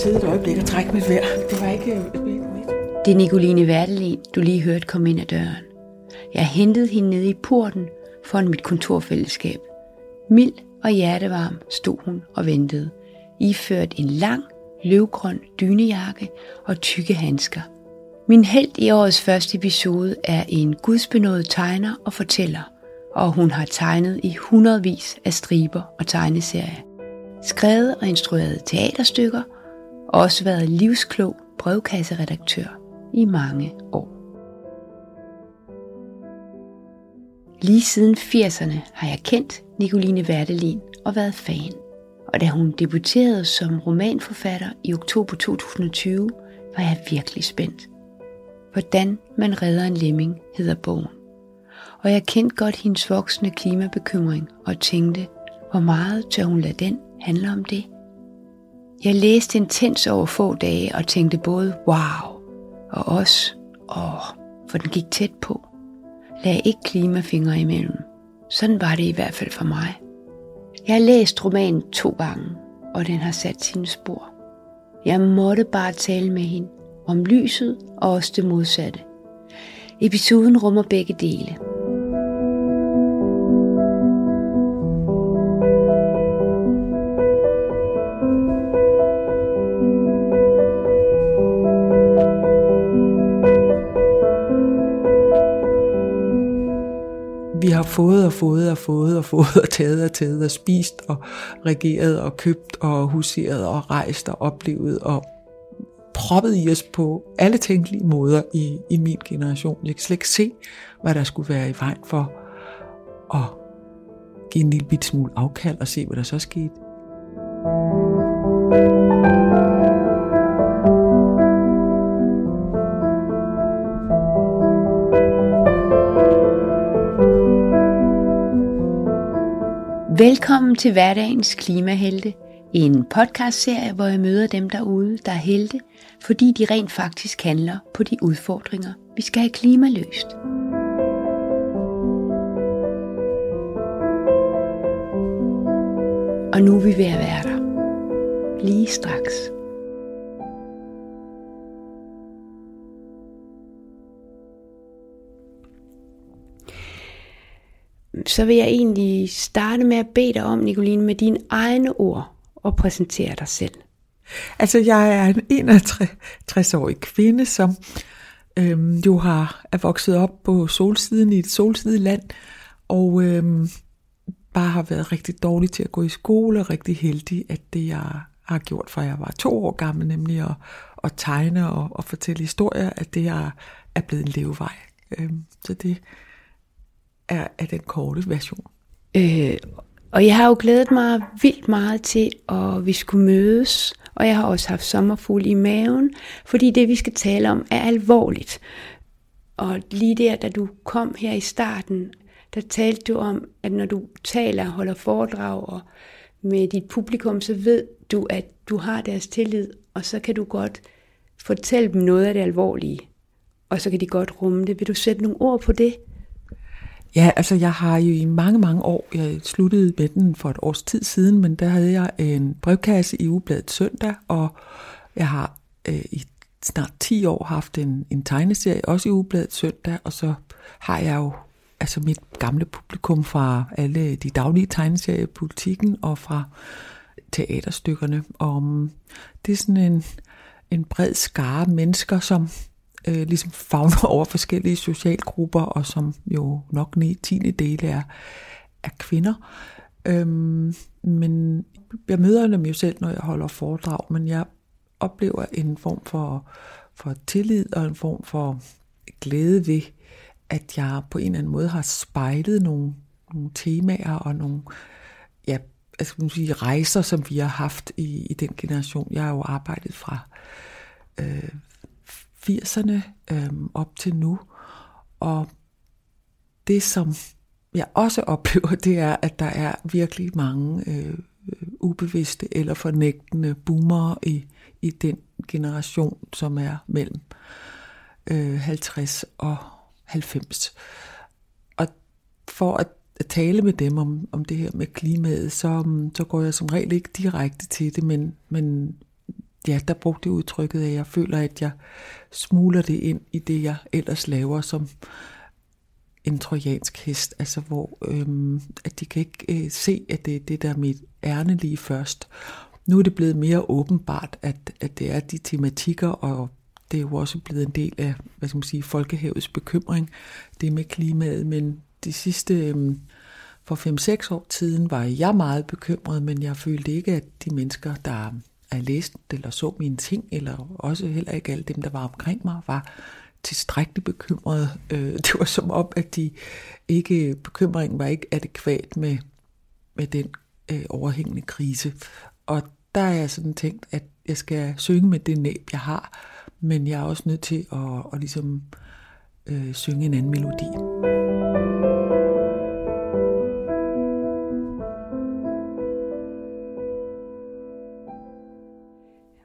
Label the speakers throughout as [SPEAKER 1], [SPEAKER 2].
[SPEAKER 1] sidde et øjeblik og trække mit vejr. Det var ikke øh,
[SPEAKER 2] Det er Nicoline Værtelin, du lige hørte komme ind ad døren. Jeg hentede hende nede i porten foran mit kontorfællesskab. Mild og hjertevarm stod hun og ventede, iført en lang, løvgrøn dynejakke og tykke handsker. Min held i årets første episode er en gudsbenået tegner og fortæller, og hun har tegnet i hundredvis af striber og tegneserier. Skrevet og instrueret teaterstykker, også været livsklog brevkasseredaktør i mange år. Lige siden 80'erne har jeg kendt Nicoline Verdelin og været fan. Og da hun debuterede som romanforfatter i oktober 2020, var jeg virkelig spændt. Hvordan man redder en lemming hedder bogen. Og jeg kendte godt hendes voksne klimabekymring og tænkte, hvor meget tør hun lade den handle om det? Jeg læste intens over få dage og tænkte både wow og også åh, for den gik tæt på. Lad ikke klimafingre imellem. Sådan var det i hvert fald for mig. Jeg har læst romanen to gange, og den har sat sine spor. Jeg måtte bare tale med hende om lyset og også det modsatte. Episoden rummer begge dele.
[SPEAKER 1] Fået og fået og fået og fået og taget og taget og spist og regeret og købt og huseret og rejst og oplevet og proppet i os på alle tænkelige måder i, i min generation. Jeg kan slet ikke se, hvad der skulle være i vejen for at give en lille bit smule afkald og se, hvad der så skete.
[SPEAKER 2] Velkommen til hverdagens klimahelte, en podcastserie, hvor jeg møder dem derude, der er helte, fordi de rent faktisk handler på de udfordringer, vi skal have klimaløst. Og nu er vi ved at være der. Lige straks. Så vil jeg egentlig starte med at bede dig om, Nicoline, med dine egne ord og præsentere dig selv.
[SPEAKER 1] Altså, jeg er en 61-årig kvinde, som øhm, jo har er vokset op på solsiden i et solsideland, og øhm, bare har været rigtig dårlig til at gå i skole, og rigtig heldig, at det jeg har gjort, fra jeg var to år gammel, nemlig at, at tegne og, at fortælle historier, at det er, er blevet en levevej. Øhm, så det, er, er den korte version.
[SPEAKER 2] Øh, og jeg har jo glædet mig vildt meget til, at vi skulle mødes, og jeg har også haft sommerfugl i maven, fordi det, vi skal tale om, er alvorligt. Og lige der, da du kom her i starten, der talte du om, at når du taler og holder foredrag og med dit publikum, så ved du, at du har deres tillid, og så kan du godt fortælle dem noget af det alvorlige, og så kan de godt rumme det. Vil du sætte nogle ord på det?
[SPEAKER 1] Ja, altså jeg har jo i mange, mange år, jeg sluttede med den for et års tid siden, men der havde jeg en brevkasse i ugebladet søndag, og jeg har øh, i snart 10 år haft en, en tegneserie, også i ugebladet søndag, og så har jeg jo altså mit gamle publikum fra alle de daglige tegneserier i politikken og fra teaterstykkerne. Og mm, det er sådan en, en bred skare mennesker, som øh, ligesom fagner over forskellige socialgrupper, og som jo nok 10 dele er, er kvinder. Øhm, men jeg møder dem jo selv, når jeg holder foredrag, men jeg oplever en form for, for tillid og en form for glæde ved, at jeg på en eller anden måde har spejlet nogle, nogle temaer og nogle ja, altså, man sige, rejser, som vi har haft i, i den generation. Jeg har jo arbejdet fra øh, 80'erne øh, op til nu. Og det, som jeg også oplever, det er, at der er virkelig mange øh, ubevidste eller fornægtende boomer i, i den generation, som er mellem øh, 50 og 90. Og for at tale med dem om, om det her med klimaet, så, så går jeg som regel ikke direkte til det, men, men ja, der brugte jeg udtrykket, at jeg føler, at jeg smuler det ind i det, jeg ellers laver som en trojansk hest, altså hvor øhm, at de kan ikke øh, se, at det er det, der er mit ærne lige først. Nu er det blevet mere åbenbart, at, at det er de tematikker, og det er jo også blevet en del af, hvad skal man sige, folkehavets bekymring, det med klimaet, men de sidste, øhm, for 5-6 år tiden var jeg meget bekymret, men jeg følte ikke, at de mennesker, der er læst eller så mine ting, eller også heller ikke alle dem, der var omkring mig, var tilstrækkeligt bekymrede. Øh, det var som om, at de ikke, bekymringen var ikke adekvat med, med den øh, overhængende krise. Og der er jeg sådan tænkt, at jeg skal synge med det næb, jeg har, men jeg er også nødt til at, at ligesom øh, synge en anden melodi.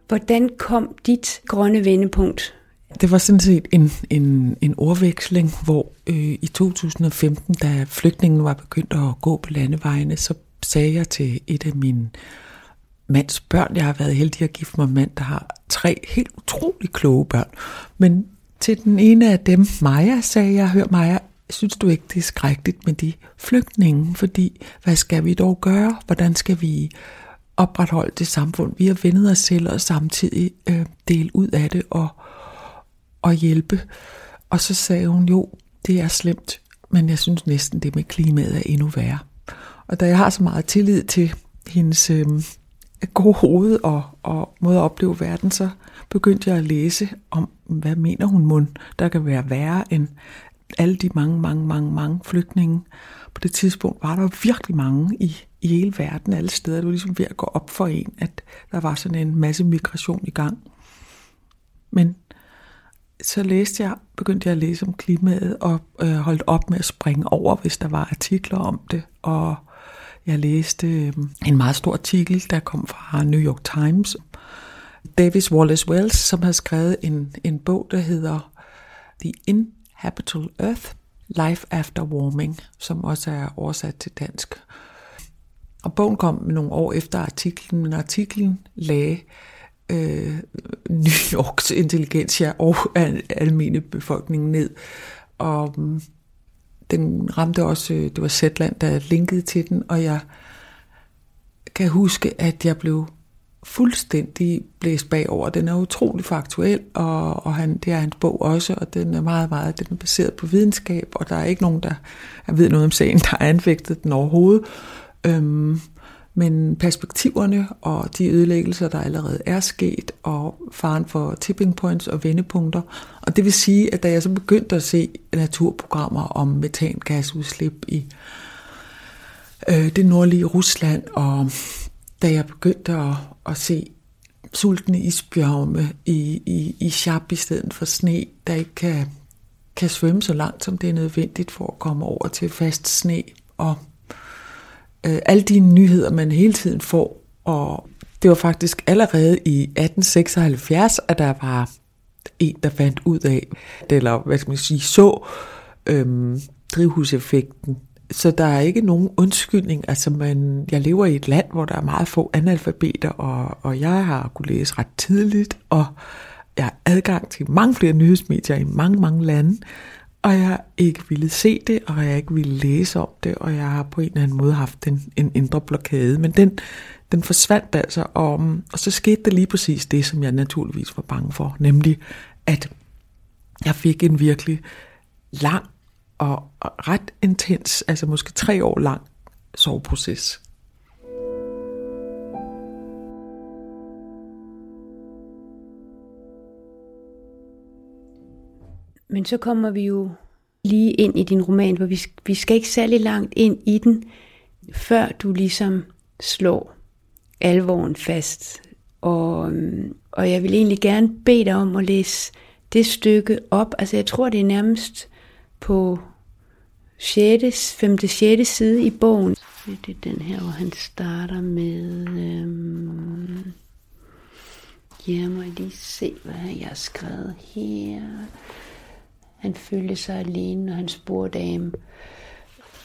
[SPEAKER 2] Hvordan kom dit grønne vendepunkt?
[SPEAKER 1] Det var sådan set en, en, en ordveksling, hvor øh, i 2015, da flygtningen var begyndt at gå på landevejene, så sagde jeg til et af mine mands børn, jeg har været heldig at gifte mig mand, der har tre helt utrolig kloge børn, men til den ene af dem, Maja, sagde jeg, hør Maja, synes du ikke, det er skrækkeligt med de flygtninge? Fordi, hvad skal vi dog gøre? Hvordan skal vi opretholde det samfund? Vi har vendet os selv og samtidig øh, dele ud af det og, og hjælpe. Og så sagde hun, jo, det er slemt, men jeg synes næsten, det med klimaet er endnu værre. Og da jeg har så meget tillid til hendes øh, gode hoved og, og måde at opleve verden, så begyndte jeg at læse om, hvad mener hun mund, der kan være værre end alle de mange, mange, mange, mange flygtninge. På det tidspunkt var der virkelig mange i, i hele verden, alle steder. Det var ligesom ved at gå op for en, at der var sådan en masse migration i gang. Men så læste jeg, begyndte jeg at læse om klimaet, og øh, holdt op med at springe over, hvis der var artikler om det. Og jeg læste øh, en meget stor artikel, der kom fra New York Times. Davis Wallace Wells, som har skrevet en, en bog, der hedder The Inhabitable Earth, Life After Warming, som også er oversat til dansk. Og bogen kom nogle år efter artiklen, men artiklen lagde øh, New Yorks intelligensia og almene befolkning ned. Og mm, den ramte også, øh, det var Zetland, der linkede til den, og jeg kan huske, at jeg blev fuldstændig blæst bagover. Den er utrolig faktuel, og, og han, det er hans bog også, og den er meget, meget den er baseret på videnskab, og der er ikke nogen, der ved noget om sagen, der har anfægtet den overhovedet. Øhm, men perspektiverne og de ødelæggelser, der allerede er sket, og faren for tipping points og vendepunkter. Og det vil sige, at da jeg så begyndte at se naturprogrammer om metangasudslip i øh, det nordlige Rusland, og da jeg begyndte at, at se sultne isbjørme i, i, i Sharp i stedet for sne, der ikke kan, kan svømme så langt, som det er nødvendigt for at komme over til fast sne, og øh, alle de nyheder, man hele tiden får. Og det var faktisk allerede i 1876, at der var en, der fandt ud af, eller hvad skal man sige, så øhm, drivhuseffekten. Så der er ikke nogen undskyldning. Altså man, jeg lever i et land, hvor der er meget få analfabeter, og, og jeg har kunne læse ret tidligt, og jeg har adgang til mange flere nyhedsmedier i mange, mange lande og jeg ikke ville se det, og jeg ikke ville læse om det, og jeg har på en eller anden måde haft en, en indre blokade. Men den, den forsvandt altså, og, og så skete der lige præcis det, som jeg naturligvis var bange for, nemlig at jeg fik en virkelig lang og ret intens, altså måske tre år lang soveproces.
[SPEAKER 2] Men så kommer vi jo lige ind i din roman, hvor vi, vi skal ikke særlig langt ind i den, før du ligesom slår alvoren fast. Og, øhm, og jeg vil egentlig gerne bede dig om at læse det stykke op. Altså jeg tror, det er nærmest på 6., 5. 6. side i bogen. Det er den her, hvor han starter med... Øhm, ja, må jeg lige se, hvad jeg har skrevet her. Han følte sig alene, når han spurgte dem.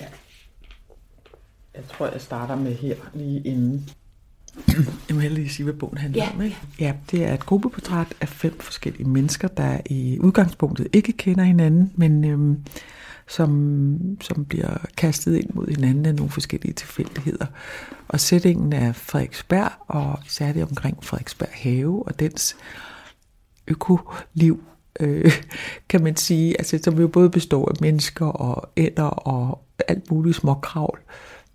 [SPEAKER 2] Ja.
[SPEAKER 1] Jeg tror, jeg starter med her lige inden. Jeg må lige sige, hvad bogen handler
[SPEAKER 2] Ja,
[SPEAKER 1] om. Ikke? Ja, det er et gruppeportræt af fem forskellige mennesker, der i udgangspunktet ikke kender hinanden, men øhm, som, som bliver kastet ind mod hinanden af nogle forskellige tilfældigheder. Og sætningen er Frederiksberg, og det omkring Frederiksberg Have og dens økoliv, øh, kan man sige, altså, som jo både består af mennesker og ænder og alt muligt småkravl,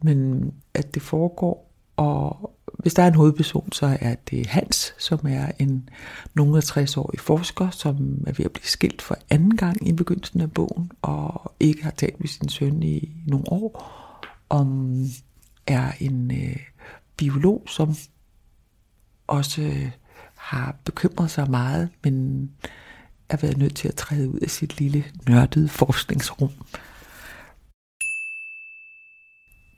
[SPEAKER 1] men at det foregår, og hvis der er en hovedperson, så er det Hans, som er en nogen 60-årig forsker, som er ved at blive skilt for anden gang i begyndelsen af bogen, og ikke har talt med sin søn i nogle år, om er en øh, biolog, som også øh, har bekymret sig meget, men er været nødt til at træde ud af sit lille nørdede forskningsrum.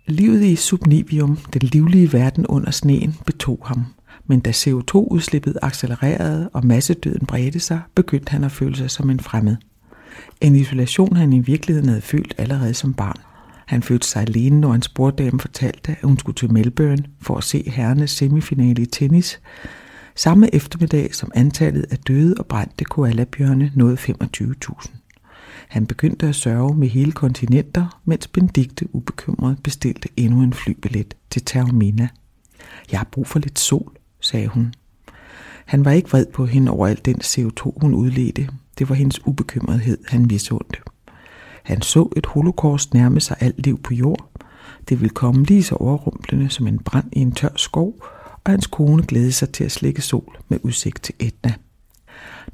[SPEAKER 1] Livet i Subnivium, den livlige verden under sneen, betog ham. Men da CO2-udslippet accelererede og massedøden bredte sig, begyndte han at føle sig som en fremmed. En isolation han i virkeligheden havde følt allerede som barn. Han følte sig alene, når hans borddame fortalte, at hun skulle til Melbourne for at se herrenes semifinale i tennis. Samme eftermiddag som antallet af døde og brændte koalabjørne nåede 25.000. Han begyndte at sørge med hele kontinenter, mens Benedikte ubekymret bestilte endnu en flybillet til Taormina. Jeg har brug for lidt sol, sagde hun. Han var ikke vred på hende over al den CO2, hun udledte. Det var hendes ubekymrethed, han misundte. Han så et holocaust nærme sig alt liv på jord. Det ville komme lige så overrumplende som en brand i en tør skov, og hans kone glædede sig til at slikke sol med udsigt til Etna.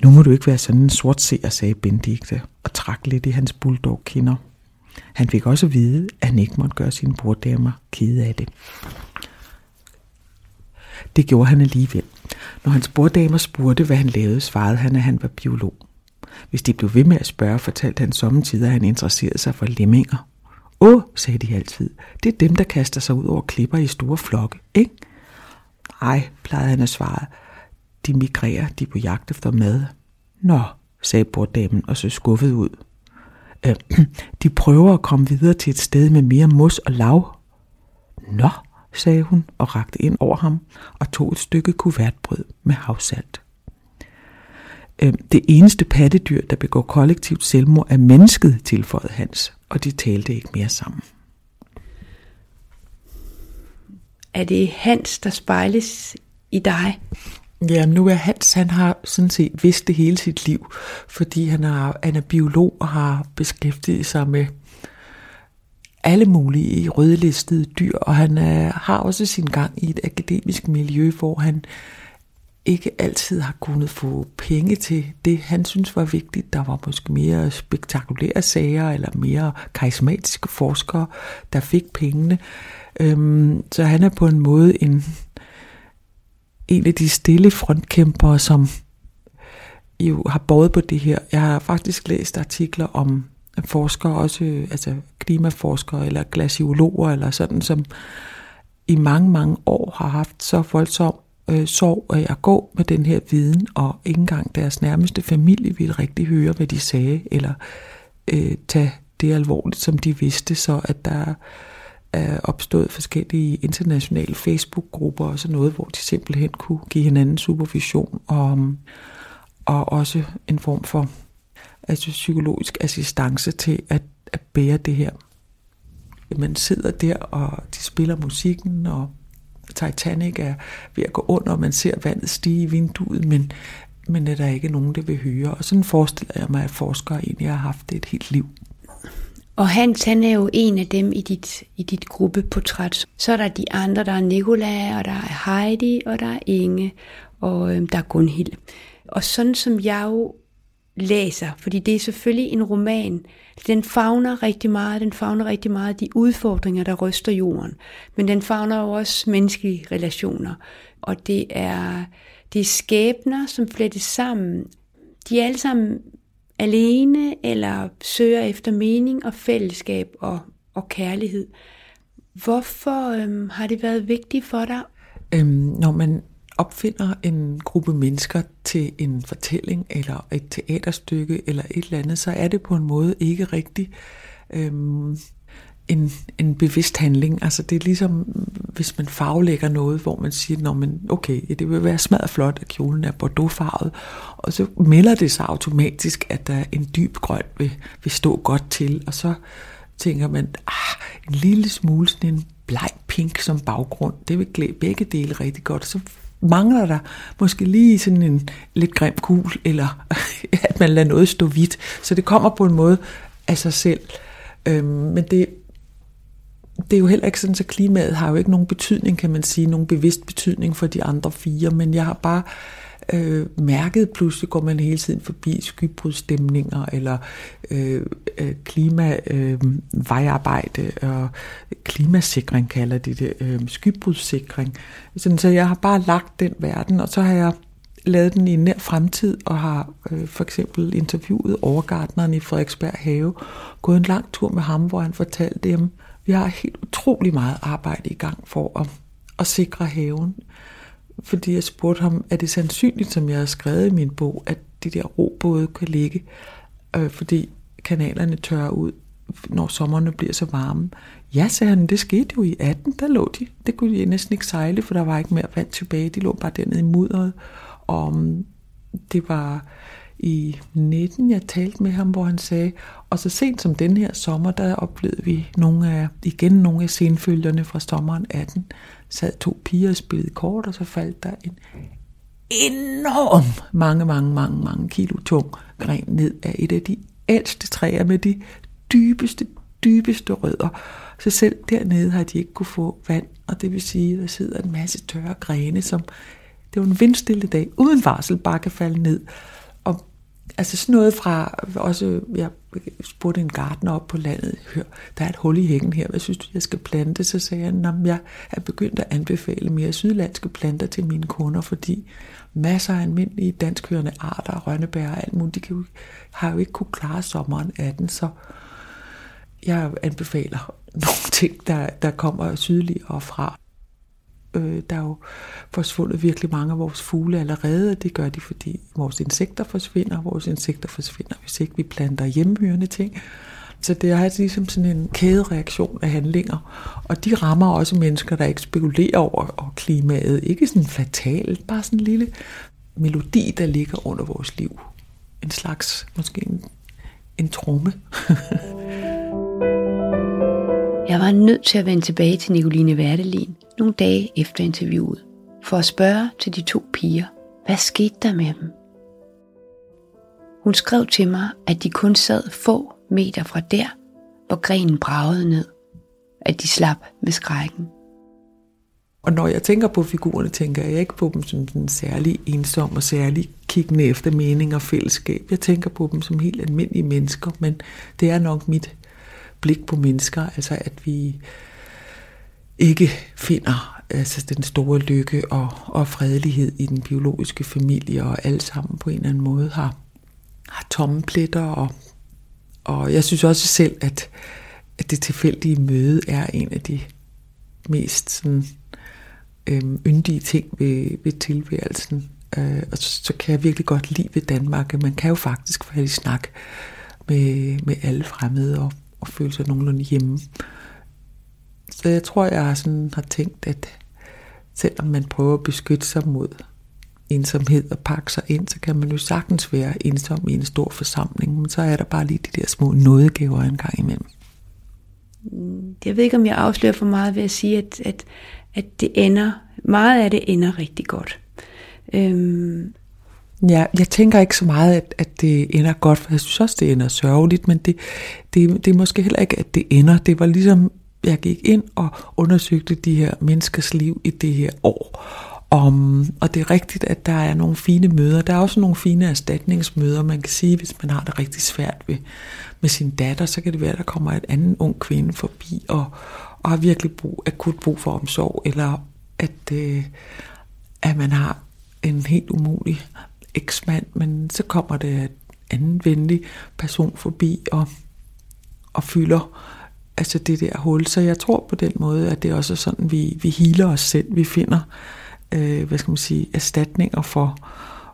[SPEAKER 1] Nu må du ikke være sådan en sort seer, sagde Benedikte og trak lidt i hans bulldog-kinder. Han fik også at vide, at han ikke måtte gøre sine borddamer kede af det. Det gjorde han alligevel. Når hans borddamer spurgte, hvad han lavede, svarede han, at han var biolog. Hvis de blev ved med at spørge, fortalte han sommetider, at han interesserede sig for lemminger. Åh, sagde de altid, det er dem, der kaster sig ud over klipper i store flokke, ikke? Ej, plejede han at svare. De migrerer, de er på jagt efter mad. Nå, sagde borddamen og så skuffet ud. Øh, de prøver at komme videre til et sted med mere mos og lav. Nå, sagde hun og rakte ind over ham og tog et stykke kuvertbrød med havsalt. Øh, det eneste pattedyr, der begår kollektivt selvmord, er mennesket, tilføjede Hans, og de talte ikke mere sammen.
[SPEAKER 2] Er det Hans, der spejles i dig?
[SPEAKER 1] Ja, nu er Hans, han har sådan set vidst det hele sit liv, fordi han er, han er biolog og har beskæftiget sig med alle mulige rødlistede dyr, og han er, har også sin gang i et akademisk miljø, hvor han ikke altid har kunnet få penge til det, han synes var vigtigt. Der var måske mere spektakulære sager, eller mere karismatiske forskere, der fik pengene. Øhm, så han er på en måde en, en af de stille frontkæmpere, som jo har båret på det her. Jeg har faktisk læst artikler om forskere, også altså klimaforskere eller glaciologer eller sådan, som i mange, mange år har haft så voldsom øh, sorg af at gå med den her viden, og ikke engang deres nærmeste familie ville rigtig høre, hvad de sagde, eller øh, tage det alvorligt, som de vidste, så at der er opstået forskellige internationale Facebook-grupper og sådan noget, hvor de simpelthen kunne give hinanden supervision og, og også en form for altså psykologisk assistance til at, at bære det her. Man sidder der, og de spiller musikken, og Titanic er ved at gå under, og man ser vandet stige i vinduet, men, men er der ikke nogen, der vil høre. Og sådan forestiller jeg mig, at forskere egentlig har haft det et helt liv.
[SPEAKER 2] Og Hans, han er jo en af dem i dit, i dit gruppeportræt. Så er der de andre, der er Nicola, og der er Heidi, og der er Inge, og øhm, der er Gunhild. Og sådan som jeg jo læser, fordi det er selvfølgelig en roman, den fagner rigtig meget, den fagner rigtig meget de udfordringer, der ryster jorden, men den fagner jo også menneskelige relationer, og det er, det er skæbner, som flettes sammen. De er alle sammen alene, eller søger efter mening og fællesskab og, og kærlighed. Hvorfor øhm, har det været vigtigt for dig?
[SPEAKER 1] Øhm, når man opfinder en gruppe mennesker til en fortælling, eller et teaterstykke, eller et eller andet, så er det på en måde ikke rigtig øhm, en, en bevidst handling. Altså det er ligesom, hvis man farvelægger noget, hvor man siger, Nå, men okay, det vil være smadret flot, at kjolen er bordeauxfarvet, og så melder det sig automatisk, at der er en dyb grøn vil, vil stå godt til, og så tænker man, ah, en lille smule sådan en bleg pink som baggrund, det vil klæde begge dele rigtig godt, så mangler der måske lige sådan en lidt grim kul, eller at man lader noget stå hvidt. Så det kommer på en måde af sig selv. Øhm, men det, det er jo heller ikke sådan, så klimaet har jo ikke nogen betydning, kan man sige, nogen bevidst betydning for de andre fire, men jeg har bare øh, øh, mærket, pludselig går man hele tiden forbi skybrudstemninger, eller øh, øh, klimavejarbejde, øh, og klimasikring kalder de det, øh, skybrudssikring. Sådan, så jeg har bare lagt den verden, og så har jeg lavet den i nær fremtid, og har øh, for eksempel interviewet overgardneren i Frederiksberg Have, gået en lang tur med ham, hvor han fortalte dem, vi har helt utrolig meget arbejde i gang for at, at sikre haven. Fordi jeg spurgte ham, er det sandsynligt, som jeg har skrevet i min bog, at de der robåde kan ligge, øh, fordi kanalerne tørrer ud, når sommerne bliver så varme. Ja, sagde han, det skete jo i 18, der lå de. Det kunne de næsten ikke sejle, for der var ikke mere vand tilbage. De lå bare dernede i mudderet. Og mm, det var i 19, jeg talte med ham, hvor han sagde, og så sent som den her sommer, der oplevede vi nogle af, igen nogle af senfølgerne fra sommeren 18, sad to piger og spillede kort, og så faldt der en enorm, mange, mange, mange, mange kilo tung gren ned af et af de ældste træer med de dybeste, dybeste rødder. Så selv dernede har de ikke kunne få vand, og det vil sige, at der sidder en masse tørre grene, som det var en vindstille dag, uden varsel, bare kan falde ned. Altså sådan noget fra, også jeg spurgte en gartner op på landet, hør, der er et hul i hækken her, hvad synes du, jeg skal plante? Så sagde han, at jeg er begyndt at anbefale mere sydlandske planter til mine kunder, fordi masser af almindelige danskhørende arter, rønnebær og alt muligt, de kan jo, har jo ikke kunne klare sommeren 18, så jeg anbefaler nogle ting, der, der kommer sydligere fra. Øh, der er jo forsvundet virkelig mange af vores fugle allerede, og det gør de, fordi vores insekter forsvinder. Vores insekter forsvinder, hvis ikke vi planter hjemmehørende ting. Så det er ligesom sådan en kædereaktion af handlinger. Og de rammer også mennesker, der ikke spekulerer over klimaet. Ikke sådan fatalt, bare sådan en lille melodi, der ligger under vores liv. En slags, måske en, en tromme.
[SPEAKER 2] Jeg var nødt til at vende tilbage til Nicoline Verdelin nogle dage efter interviewet, for at spørge til de to piger, hvad skete der med dem? Hun skrev til mig, at de kun sad få meter fra der, hvor grenen bragede ned, at de slap med skrækken.
[SPEAKER 1] Og når jeg tænker på figurerne, tænker jeg ikke på dem som den særlig ensom og særlig kiggende efter mening og fællesskab. Jeg tænker på dem som helt almindelige mennesker, men det er nok mit blik på mennesker, altså at vi ikke finder altså den store lykke og, og fredelighed i den biologiske familie, og alle sammen på en eller anden måde har, har tomme pletter. Og, og jeg synes også selv, at, at det tilfældige møde er en af de mest sådan, øhm, yndige ting ved, ved tilværelsen. Øh, og så, så kan jeg virkelig godt lide ved Danmark, at man kan jo faktisk få i snak med, med alle fremmede og, og føle sig nogenlunde hjemme. Så jeg tror, jeg sådan har tænkt, at selvom man prøver at beskytte sig mod ensomhed og pakke sig ind, så kan man jo sagtens være ensom i en stor forsamling, men så er der bare lige de der små nådegaver en gang imellem.
[SPEAKER 2] Jeg ved ikke, om jeg afslører for meget ved at sige, at, at, at det ender, meget af det ender rigtig godt. Øhm.
[SPEAKER 1] Ja, jeg tænker ikke så meget, at, at det ender godt, for jeg synes også, det ender sørgeligt, men det, det, det er måske heller ikke, at det ender. Det var ligesom jeg gik ind og undersøgte de her menneskers liv i det her år. Um, og det er rigtigt, at der er nogle fine møder. Der er også nogle fine erstatningsmøder, man kan sige, hvis man har det rigtig svært ved, med sin datter, så kan det være, at der kommer et anden ung kvinde forbi og, og har virkelig brug, akut brug for omsorg, eller at, øh, at man har en helt umulig eksmand, men så kommer det en anden venlig person forbi og, og fylder altså det der hul. Så jeg tror på den måde, at det også er sådan, vi, vi healer os selv. Vi finder, øh, hvad skal man sige, erstatninger for,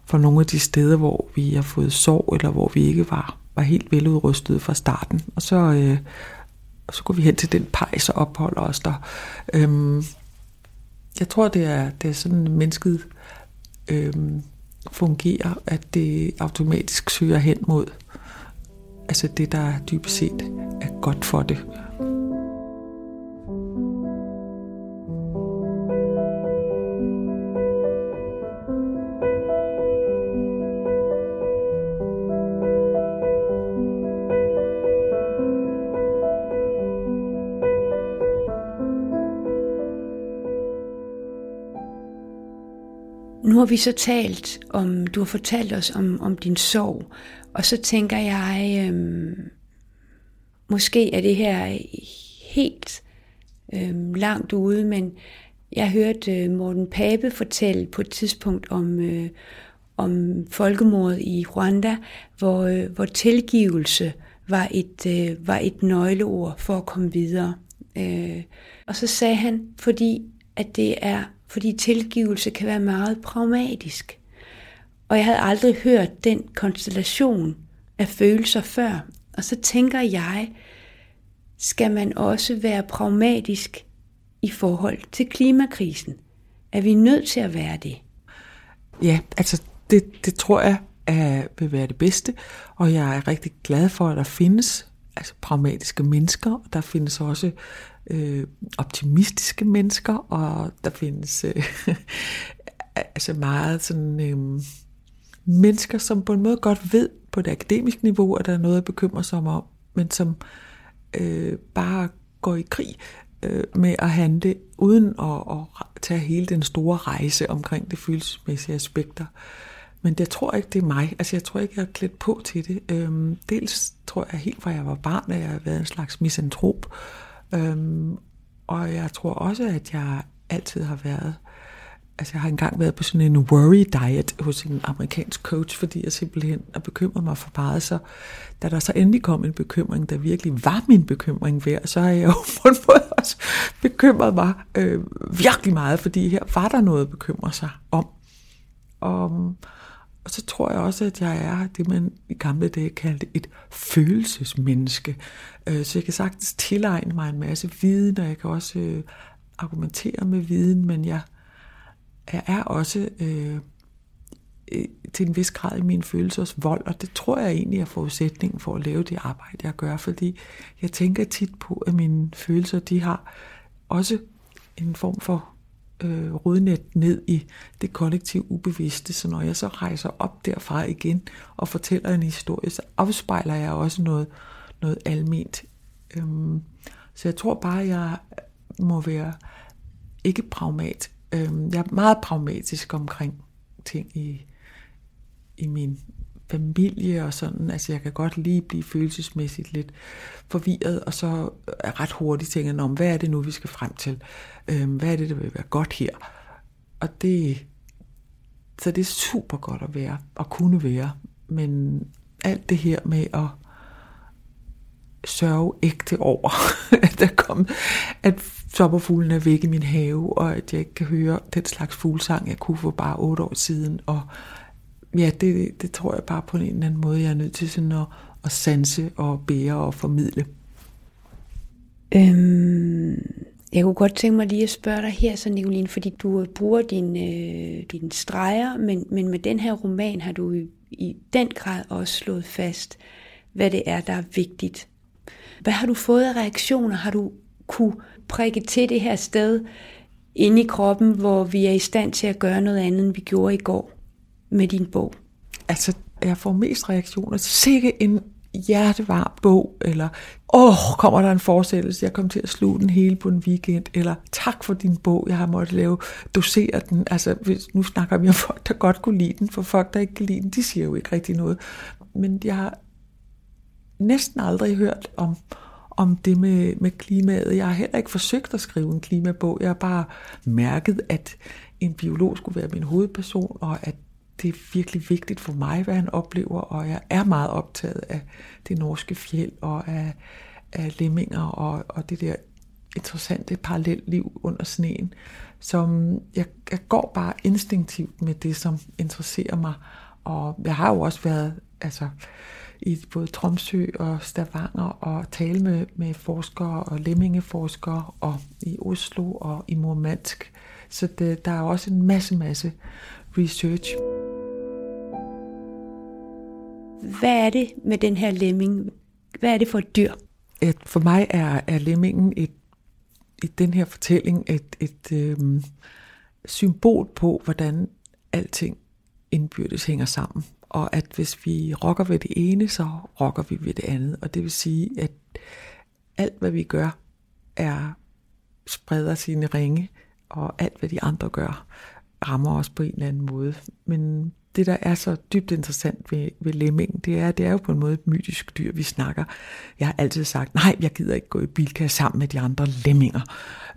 [SPEAKER 1] for nogle af de steder, hvor vi har fået sorg, eller hvor vi ikke var, var helt veludrustet fra starten. Og så, øh, og så går vi hen til den pejs og opholder os der. Øhm, jeg tror, det er, det er sådan, mennesket øhm, fungerer, at det automatisk søger hen mod altså det, der dybest set er godt for det.
[SPEAKER 2] Nu har vi så talt om, du har fortalt os om, om din sorg, og så tænker jeg, øhm, måske er det her helt øhm, langt ude, men jeg hørte øh, Morten Pape fortælle på et tidspunkt om, øh, om folkemordet i Rwanda, hvor, øh, hvor tilgivelse var et, øh, var et nøgleord for at komme videre. Øh, og så sagde han, fordi at det er fordi tilgivelse kan være meget pragmatisk. Og jeg havde aldrig hørt den konstellation af følelser før. Og så tænker jeg, skal man også være pragmatisk i forhold til klimakrisen? Er vi nødt til at være det?
[SPEAKER 1] Ja, altså det, det tror jeg er, vil være det bedste, og jeg er rigtig glad for, at der findes altså pragmatiske mennesker, og der findes også øh, optimistiske mennesker, og der findes øh, altså meget sådan øh, mennesker, som på en måde godt ved på det akademiske niveau, at der er noget at bekymre sig om, men som øh, bare går i krig øh, med at handle, uden at, at tage hele den store rejse omkring det følelsesmæssige aspekter. Men det tror ikke, det er mig. Altså, jeg tror ikke, jeg er klædt på til det. Øhm, dels tror jeg helt fra jeg var barn, at jeg har været en slags misantrop. Øhm, og jeg tror også, at jeg altid har været, altså jeg har engang været på sådan en worry diet hos en amerikansk coach, fordi jeg simpelthen er bekymret mig for meget. Så da der så endelig kom en bekymring, der virkelig var min bekymring værd, så har jeg jo på en måde også bekymret mig øh, virkelig meget, fordi her var der noget at bekymre sig om. Og, og så tror jeg også, at jeg er det, man i gamle dage kaldte et følelsesmenneske. Øh, så jeg kan sagtens tilegne mig en masse viden, og jeg kan også øh, argumentere med viden, men jeg, jeg er også øh, til en vis grad i min følelsers vold, og det tror jeg egentlig er forudsætningen for at lave det arbejde, jeg gør, fordi jeg tænker tit på, at mine følelser, de har også en form for øh, rodnet ned i det kollektive ubevidste, så når jeg så rejser op derfra igen og fortæller en historie, så afspejler jeg også noget, noget alment. Øhm, så jeg tror bare, jeg må være ikke pragmat. Øhm, jeg er meget pragmatisk omkring ting i, i min familie og sådan. Altså jeg kan godt lige blive følelsesmæssigt lidt forvirret, og så er ret hurtigt tænker om, hvad er det nu, vi skal frem til? Øhm, hvad er det, der vil være godt her? Og det, så det er super godt at være, og kunne være. Men alt det her med at sørge ægte over, at der kom, at sommerfuglen er væk i min have, og at jeg ikke kan høre den slags fuglesang, jeg kunne for bare otte år siden, og ja, det, det tror jeg bare på en eller anden måde, jeg er nødt til sådan at, at sanse og bære og formidle.
[SPEAKER 2] Øhm, jeg kunne godt tænke mig lige at spørge dig her, så Nicoline, fordi du bruger din, øh, din streger, men, men med den her roman har du i, i den grad også slået fast, hvad det er, der er vigtigt. Hvad har du fået af reaktioner? Har du kunne prikke til det her sted inde i kroppen, hvor vi er i stand til at gøre noget andet, end vi gjorde i går? Med din bog?
[SPEAKER 1] Altså, jeg får mest reaktioner. Sikke en hjertevarm bog, eller åh, kommer der en forestillelse, jeg kom til at sluge den hele på en weekend, eller tak for din bog, jeg har måttet lave, dosere den. Altså, hvis, nu snakker vi om folk, der godt kunne lide den, for folk, der ikke kan lide den, de siger jo ikke rigtig noget. Men jeg har næsten aldrig hørt om, om det med, med klimaet. Jeg har heller ikke forsøgt at skrive en klimabog. Jeg har bare mærket, at en biolog skulle være min hovedperson, og at det er virkelig vigtigt for mig, hvad han oplever, og jeg er meget optaget af det norske fjeld og af, af lemminger og, og det der interessante parallelliv under sneen. Som jeg, jeg går bare instinktivt med det, som interesserer mig. Og jeg har jo også været, altså, i både Tromsø og Stavanger og tale med, med forskere og lemmingeforskere og i Oslo og i Murmansk. Så det, der er også en masse, masse research.
[SPEAKER 2] Hvad er det med den her lemming? Hvad er det for et dyr?
[SPEAKER 1] Et, for mig er, er lemmingen et, i den her fortælling et, et øhm, symbol på, hvordan alting indbyrdes hænger sammen. Og at hvis vi rokker ved det ene, så rokker vi ved det andet. Og det vil sige, at alt hvad vi gør, er spreder sine ringe, og alt hvad de andre gør, rammer os på en eller anden måde. Men det, der er så dybt interessant ved, ved lemmingen, det er, det er jo på en måde et mytisk dyr, vi snakker. Jeg har altid sagt, nej, jeg gider ikke gå i bilkasse sammen med de andre lemminger.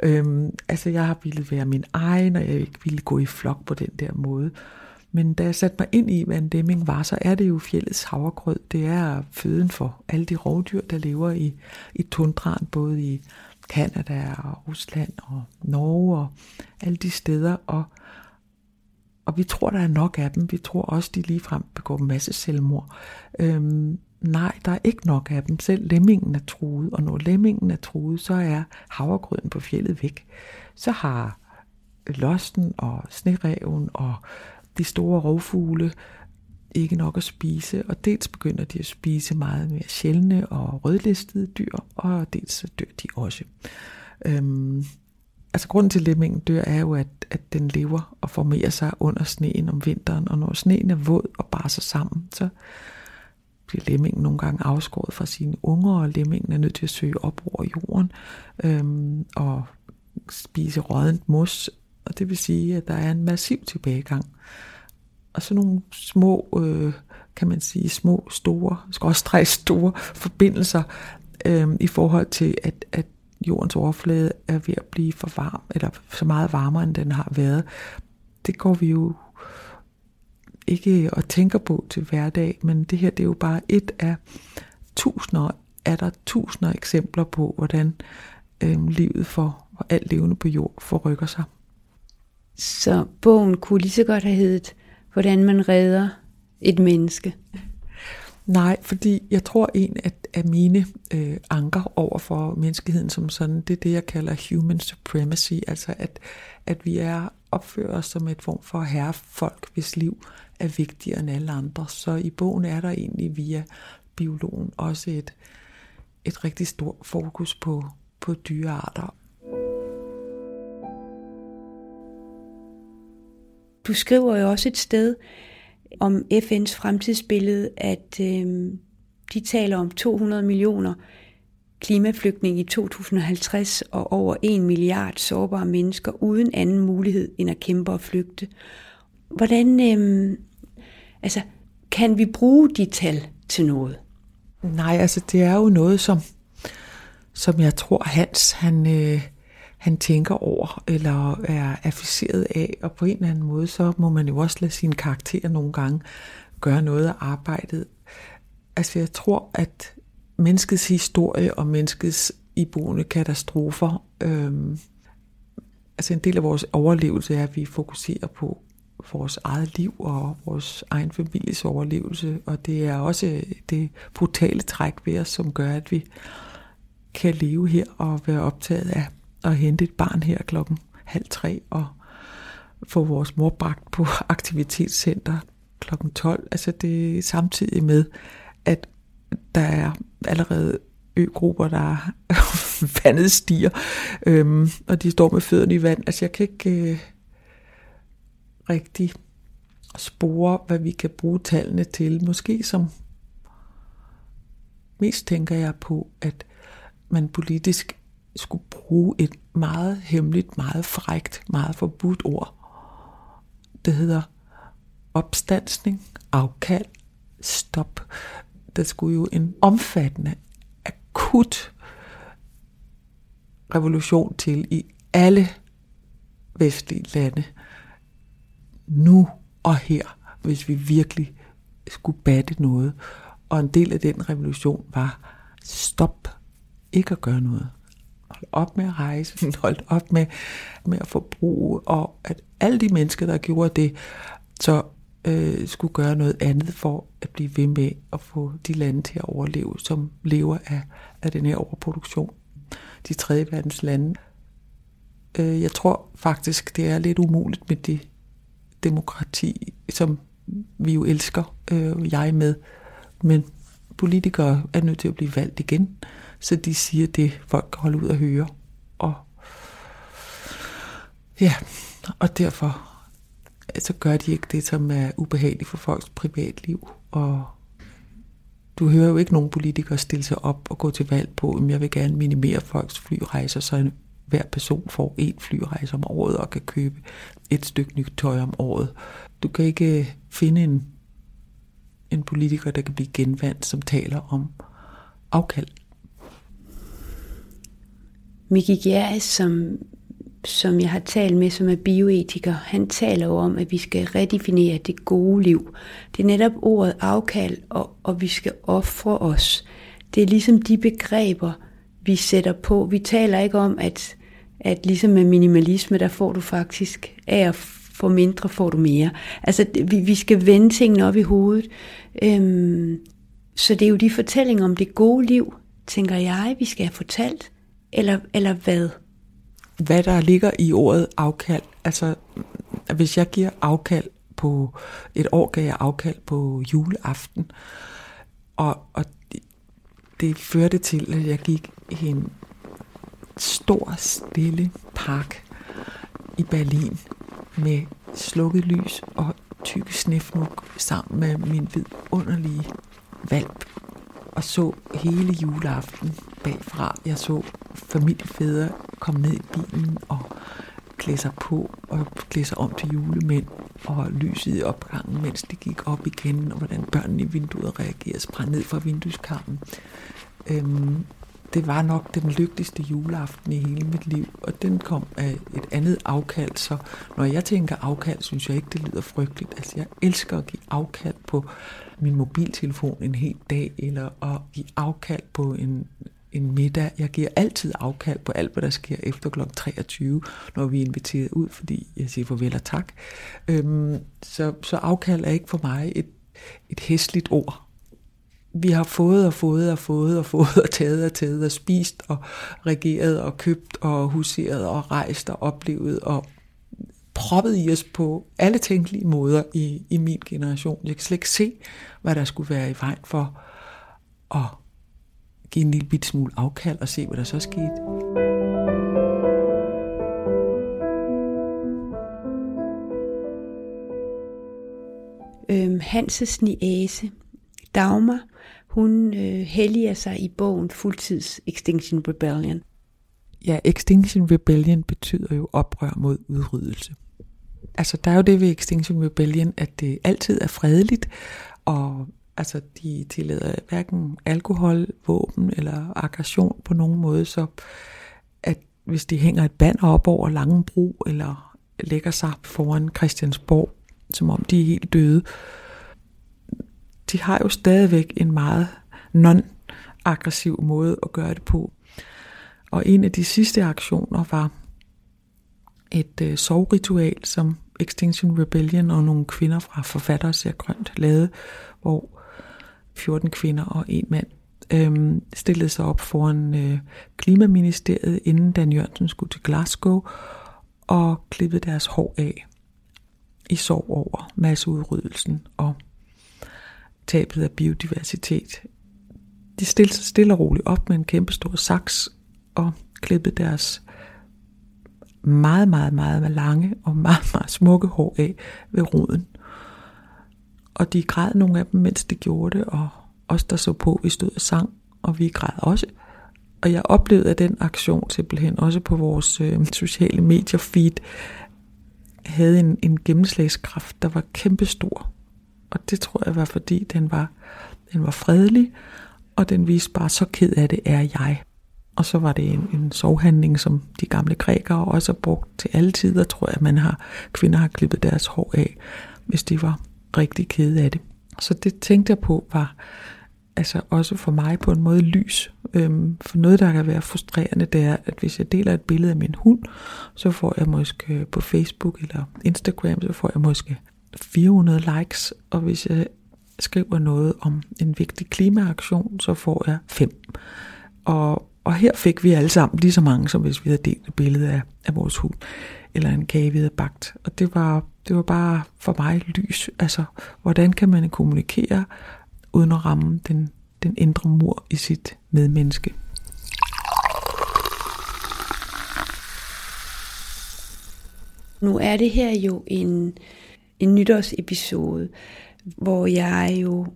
[SPEAKER 1] Øhm, altså, jeg har ville være min egen, og jeg ikke ville gå i flok på den der måde. Men da jeg satte mig ind i, hvad en lemming var, så er det jo fjellets havregrød. Det er føden for alle de rovdyr, der lever i, i tundraen, både i Kanada og Rusland og Norge og alle de steder. Og og vi tror, der er nok af dem. Vi tror også, de ligefrem begår en masse selvmord. Øhm, nej, der er ikke nok af dem. Selv lemmingen er truet, og når lemmingen er truet, så er havregrøden på fjellet væk. Så har losten og snereven og de store rovfugle ikke nok at spise, og dels begynder de at spise meget mere sjældne og rødlistede dyr, og dels så dør de også. Øhm, altså grunden til, at lemmingen dør, er jo, at, at den lever og formerer sig under sneen om vinteren, og når sneen er våd og bare sig sammen, så bliver lemmingen nogle gange afskåret fra sine unger, og lemmingen er nødt til at søge op over jorden øhm, og spise rådent mos, og det vil sige, at der er en massiv tilbagegang. Og så nogle små, øh, kan man sige, små, store, skråstreg store forbindelser øh, i forhold til, at, at jordens overflade er ved at blive for varm, eller så meget varmere, end den har været. Det går vi jo ikke og tænker på til hverdag, men det her det er jo bare et af tusinder, er der tusinder eksempler på, hvordan øh, livet for og alt levende på jord forrykker sig.
[SPEAKER 2] Så bogen kunne lige så godt have heddet, hvordan man redder et menneske.
[SPEAKER 1] Nej, fordi jeg tror en af, af mine øh, anker over for menneskeheden som sådan, det er det, jeg kalder human supremacy, altså at, at vi er opfører os som et form for herrefolk, hvis liv er vigtigere end alle andre. Så i bogen er der egentlig via biologen også et, et rigtig stort fokus på, på dyrearter.
[SPEAKER 2] Du skriver jo også et sted, om FN's fremtidsbillede, at øh, de taler om 200 millioner klimaflygtninge i 2050 og over 1 milliard sårbare mennesker uden anden mulighed end at kæmpe og flygte. Hvordan, øh, altså, kan vi bruge de tal til noget?
[SPEAKER 1] Nej, altså det er jo noget, som, som jeg tror Hans, han, øh, han tænker over, eller er afficeret af, og på en eller anden måde, så må man jo også lade sine karakterer nogle gange gøre noget af arbejdet. Altså jeg tror, at menneskets historie og menneskets iboende katastrofer, øhm, altså en del af vores overlevelse er, at vi fokuserer på vores eget liv og vores egen families overlevelse, og det er også det brutale træk ved os, som gør, at vi kan leve her og være optaget af at hente et barn her klokken halv tre og få vores mor bragt på aktivitetscenter klokken 12. Altså det er samtidig med, at der er allerede øgrupper, der vandet stiger, øhm, og de står med fødderne i vand. Altså jeg kan ikke øh, rigtig spore, hvad vi kan bruge tallene til. Måske som mest tænker jeg på, at man politisk skulle bruge et meget hemmeligt, meget frægt, meget forbudt ord. Det hedder opstandsning, afkald, stop. Der skulle jo en omfattende, akut revolution til i alle vestlige lande. Nu og her, hvis vi virkelig skulle batte noget. Og en del af den revolution var stop, ikke at gøre noget hold op med at rejse, hold op med, med at forbruge, og at alle de mennesker, der gjorde det, så øh, skulle gøre noget andet for at blive ved med at få de lande til at overleve, som lever af, af den her overproduktion. De tredje verdens lande. Øh, jeg tror faktisk, det er lidt umuligt med det demokrati, som vi jo elsker, øh, jeg med. Men politikere er nødt til at blive valgt igen, så de siger det, folk kan holde ud at høre. Og ja, og derfor så gør de ikke det, som er ubehageligt for folks privatliv. Og du hører jo ikke nogen politikere stille sig op og gå til valg på, at jeg vil gerne minimere folks flyrejser, så hver person får en flyrejse om året og kan købe et stykke nyt tøj om året. Du kan ikke øh, finde en, en politiker, der kan blive genvandt, som taler om afkald.
[SPEAKER 2] Miki Gjerris, som som jeg har talt med, som er bioetiker, han taler jo om, at vi skal redefinere det gode liv. Det er netop ordet afkald, og, og vi skal ofre os. Det er ligesom de begreber, vi sætter på. Vi taler ikke om, at, at ligesom med minimalisme, der får du faktisk af at få mindre, får du mere. Altså, vi, vi skal vende tingene op i hovedet. Øhm, så det er jo de fortællinger om det gode liv, tænker jeg, vi skal have fortalt. Eller, eller hvad?
[SPEAKER 1] hvad der ligger i ordet afkald. Altså, hvis jeg giver afkald på, et år gav jeg afkald på juleaften, og, og det, det førte til, at jeg gik i en stor, stille park i Berlin med slukket lys og tykke snefnuk sammen med min vidunderlige valp og så hele juleaften bagfra. Jeg så familiefædre komme ned i bilen og klæde sig på og klæde sig om til julemænd og lyset i opgangen, mens de gik op igen, og hvordan børnene i vinduet reagerede, sprang ned fra vindueskarmen. Øhm, det var nok den lykkeligste juleaften i hele mit liv, og den kom af et andet afkald, så når jeg tænker afkald, synes jeg ikke, det lyder frygteligt. Altså, jeg elsker at give afkald på min mobiltelefon en hel dag, eller at give afkald på en, en middag. Jeg giver altid afkald på alt, hvad der sker efter kl. 23, når vi er inviteret ud, fordi jeg siger farvel og tak. Øhm, så, så afkald er ikke for mig et, et hæsligt ord vi har fået og fået og fået og fået og taget og taget og spist og regeret og købt og huseret og rejst og oplevet og proppet i os på alle tænkelige måder i, i min generation. Jeg kan slet ikke se, hvad der skulle være i vejen for at give en lille bit smule afkald og se, hvad der så skete.
[SPEAKER 2] Øhm, Hanses niæse, Dagmar, hun øh, helliger sig i bogen Fuldtids Extinction Rebellion.
[SPEAKER 1] Ja, Extinction Rebellion betyder jo oprør mod udryddelse. Altså, der er jo det ved Extinction Rebellion, at det altid er fredeligt, og altså, de tillader hverken alkohol, våben eller aggression på nogen måde, så at hvis de hænger et band op over Langebro, eller lægger sig foran Christiansborg, som om de er helt døde, de har jo stadigvæk en meget non-aggressiv måde at gøre det på. Og en af de sidste aktioner var et øh, sovritual, som Extinction Rebellion og nogle kvinder fra Forfattere ser grønt lavede, hvor 14 kvinder og en mand øh, stillede sig op foran øh, Klimaministeriet, inden Dan Jørgensen skulle til Glasgow, og klippede deres hår af i sorg over masseudryddelsen og tabet af biodiversitet. De stillede sig stille og roligt op med en kæmpe stor saks og klippede deres meget, meget, meget lange og meget, meget smukke hår af ved roden. Og de græd nogle af dem, mens de gjorde det, og os, der så på, vi stod og sang, og vi græd også. Og jeg oplevede, at den aktion simpelthen også på vores øh, sociale medier feed havde en, en gennemslagskraft, der var kæmpestor. Og det tror jeg var, fordi den var, den var fredelig, og den viste bare, så ked af det er jeg. Og så var det en, en sovhandling, som de gamle grækere også har brugt til alle tider, tror jeg, at man har, kvinder har klippet deres hår af, hvis de var rigtig kede af det. Så det tænkte jeg på var altså også for mig på en måde lys. Øhm, for noget, der kan være frustrerende, det er, at hvis jeg deler et billede af min hund, så får jeg måske på Facebook eller Instagram, så får jeg måske 400 likes, og hvis jeg skriver noget om en vigtig klimaaktion, så får jeg fem. Og, og her fik vi alle sammen lige så mange, som hvis vi havde delt et billede af, af vores hund, eller en kage, vi havde bagt. Og det var, det var bare for mig lys. Altså, hvordan kan man kommunikere, uden at ramme den, den indre mur i sit medmenneske?
[SPEAKER 2] Nu er det her jo en, en nytårsepisode, hvor jeg jo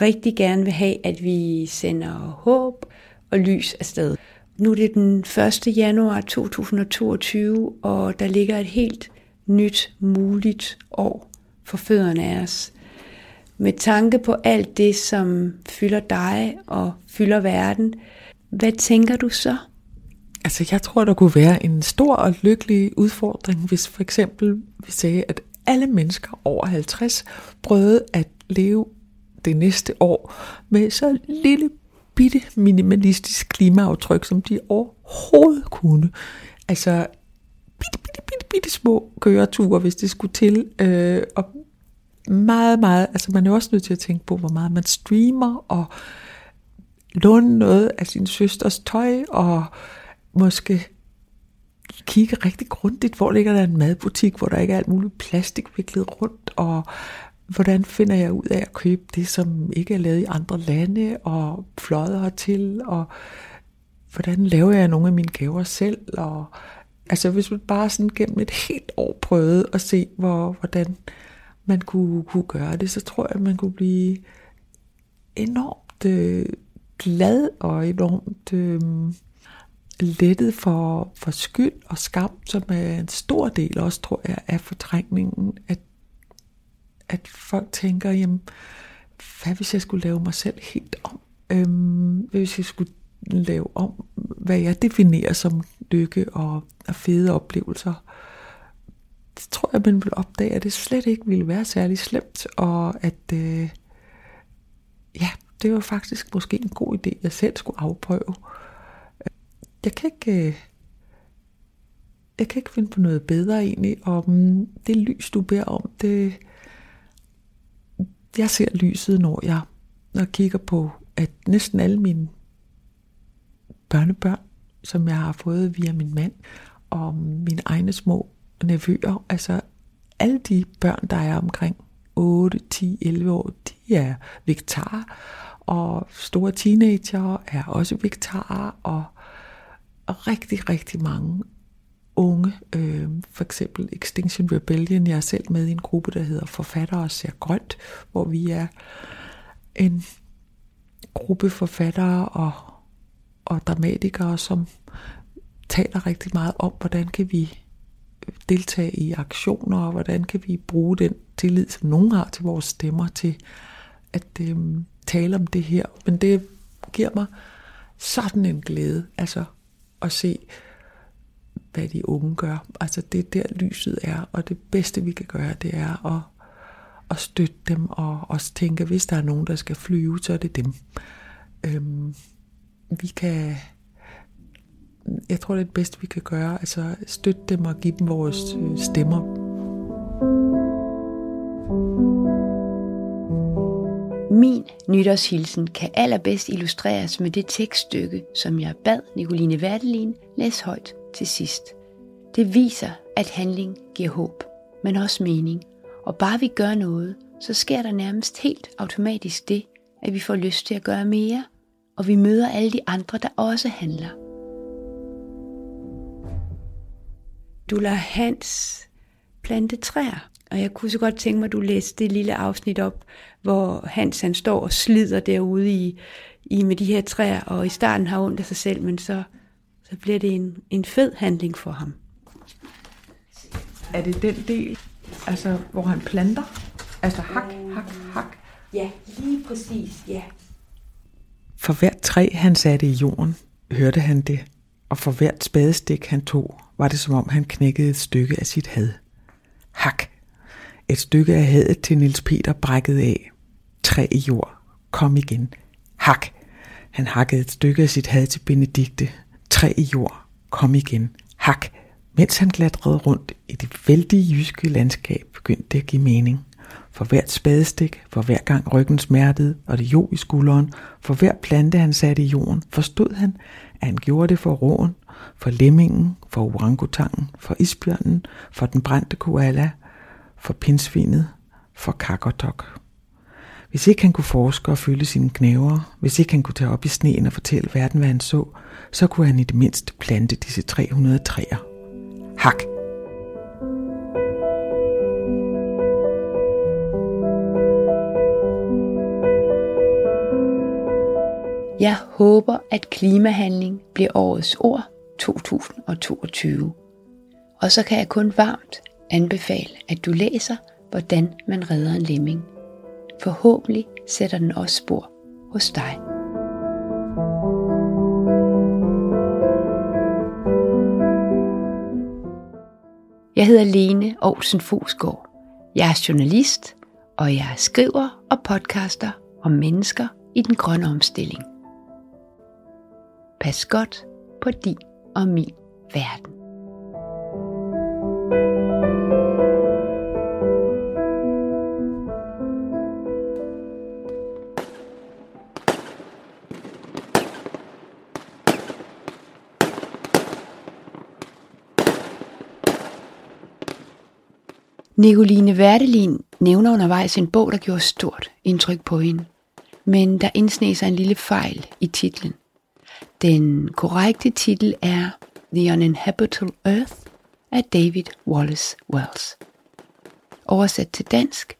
[SPEAKER 2] rigtig gerne vil have, at vi sender håb og lys afsted. Nu er det den 1. januar 2022, og der ligger et helt nyt muligt år for fødderne af os. Med tanke på alt det, som fylder dig og fylder verden, hvad tænker du så?
[SPEAKER 1] Altså, jeg tror, der kunne være en stor og lykkelig udfordring, hvis for eksempel vi sagde, at alle mennesker over 50 prøvede at leve det næste år med så lille bitte minimalistisk klimaaftryk, som de overhovedet kunne. Altså bitte, bitte, bitte, bitte små køreture, hvis det skulle til. Øh, og meget, meget, altså man er også nødt til at tænke på, hvor meget man streamer, og låne noget af sin søsters tøj, og måske kigge rigtig grundigt, hvor ligger der en madbutik, hvor der ikke er alt muligt plastik viklet rundt, og hvordan finder jeg ud af at købe det, som ikke er lavet i andre lande, og fløjet hertil, og hvordan laver jeg nogle af mine gaver selv, og altså hvis man bare sådan gennem et helt år prøvede at se, hvor, hvordan man kunne, kunne gøre det, så tror jeg, at man kunne blive enormt øh, glad og enormt øh, lettet for, for skyld og skam, som er en stor del også, tror jeg, af fortrængningen, at, at folk tænker, jamen, hvad hvis jeg skulle lave mig selv helt om? Øhm, hvis jeg skulle lave om, hvad jeg definerer som lykke og, og fede oplevelser, det tror jeg, man vil opdage, at det slet ikke ville være særlig slemt, og at øh, ja, det var faktisk måske en god idé, jeg selv skulle afprøve jeg kan ikke, øh, jeg kan ikke finde på noget bedre egentlig, og mm, det lys, du beder om, det, jeg ser lyset, når jeg, når jeg kigger på, at næsten alle mine børnebørn, som jeg har fået via min mand, og mine egne små nevøer, altså alle de børn, der er omkring 8, 10, 11 år, de er vegetarer, og store teenager er også vegetarer, og og rigtig, rigtig mange unge, øh, for eksempel Extinction Rebellion, jeg er selv med i en gruppe, der hedder Forfattere ser grønt, hvor vi er en gruppe forfattere og, og dramatikere, som taler rigtig meget om, hvordan kan vi deltage i aktioner, og hvordan kan vi bruge den tillid, som nogen har til vores stemmer, til at øh, tale om det her. Men det giver mig sådan en glæde, altså at se, hvad de unge gør. Altså det er der lyset er, og det bedste vi kan gøre, det er at, at støtte dem, og også tænke, hvis der er nogen, der skal flyve, så er det dem. Øhm, vi kan, jeg tror det er det bedste vi kan gøre, altså støtte dem og give dem vores øh, stemmer.
[SPEAKER 2] Min nytårshilsen kan allerbedst illustreres med det tekststykke, som jeg bad Nicoline Verdelin læse højt til sidst. Det viser, at handling giver håb, men også mening. Og bare vi gør noget, så sker der nærmest helt automatisk det, at vi får lyst til at gøre mere, og vi møder alle de andre, der også handler. Du lader Hans plante træer. Og jeg kunne så godt tænke mig, at du læste det lille afsnit op, hvor Hans han står og slider derude i, i med de her træer, og i starten har ondt af sig selv, men så, så bliver det en, en fed handling for ham.
[SPEAKER 1] Er det den del, altså, hvor han planter? Altså hak, hak, hak?
[SPEAKER 2] Ja, lige præcis, ja.
[SPEAKER 1] For hvert træ, han satte i jorden, hørte han det, og for hvert spadestik, han tog, var det som om, han knækkede et stykke af sit had. Hak, et stykke af hadet til Nils Peter brækkede af. Træ i jord. Kom igen. Hak. Han hakkede et stykke af sit had til Benedikte. Træ i jord. Kom igen. Hak. Mens han glatrede rundt i det vældige jyske landskab, begyndte det at give mening. For hvert spadestik, for hver gang ryggen smertede, og det jo i skulderen, for hver plante han satte i jorden, forstod han, at han gjorde det for råen, for lemmingen, for orangutangen, for isbjørnen, for den brændte koala, for pinsvinet, for kakotok. Hvis ikke han kunne forske og fylde sine knæver, hvis ikke han kunne tage op i sneen og fortælle verden, hvad han så, så kunne han i det mindste plante disse 300 træer. Hak!
[SPEAKER 2] Jeg håber, at klimahandling bliver årets ord 2022. Og så kan jeg kun varmt anbefale, at du læser, hvordan man redder en lemming. Forhåbentlig sætter den også spor hos dig. Jeg hedder Lene Aarhusen Fosgaard. Jeg er journalist, og jeg skriver og podcaster om mennesker i den grønne omstilling. Pas godt på din og min verden. Nicoline Verdelin nævner undervejs en bog, der gjorde stort indtryk på hende. Men der indsneg sig en lille fejl i titlen. Den korrekte titel er The Uninhabitable Earth af David Wallace Wells. Oversat til dansk,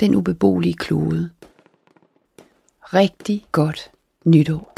[SPEAKER 2] Den ubeboelige klode. Rigtig godt nytår.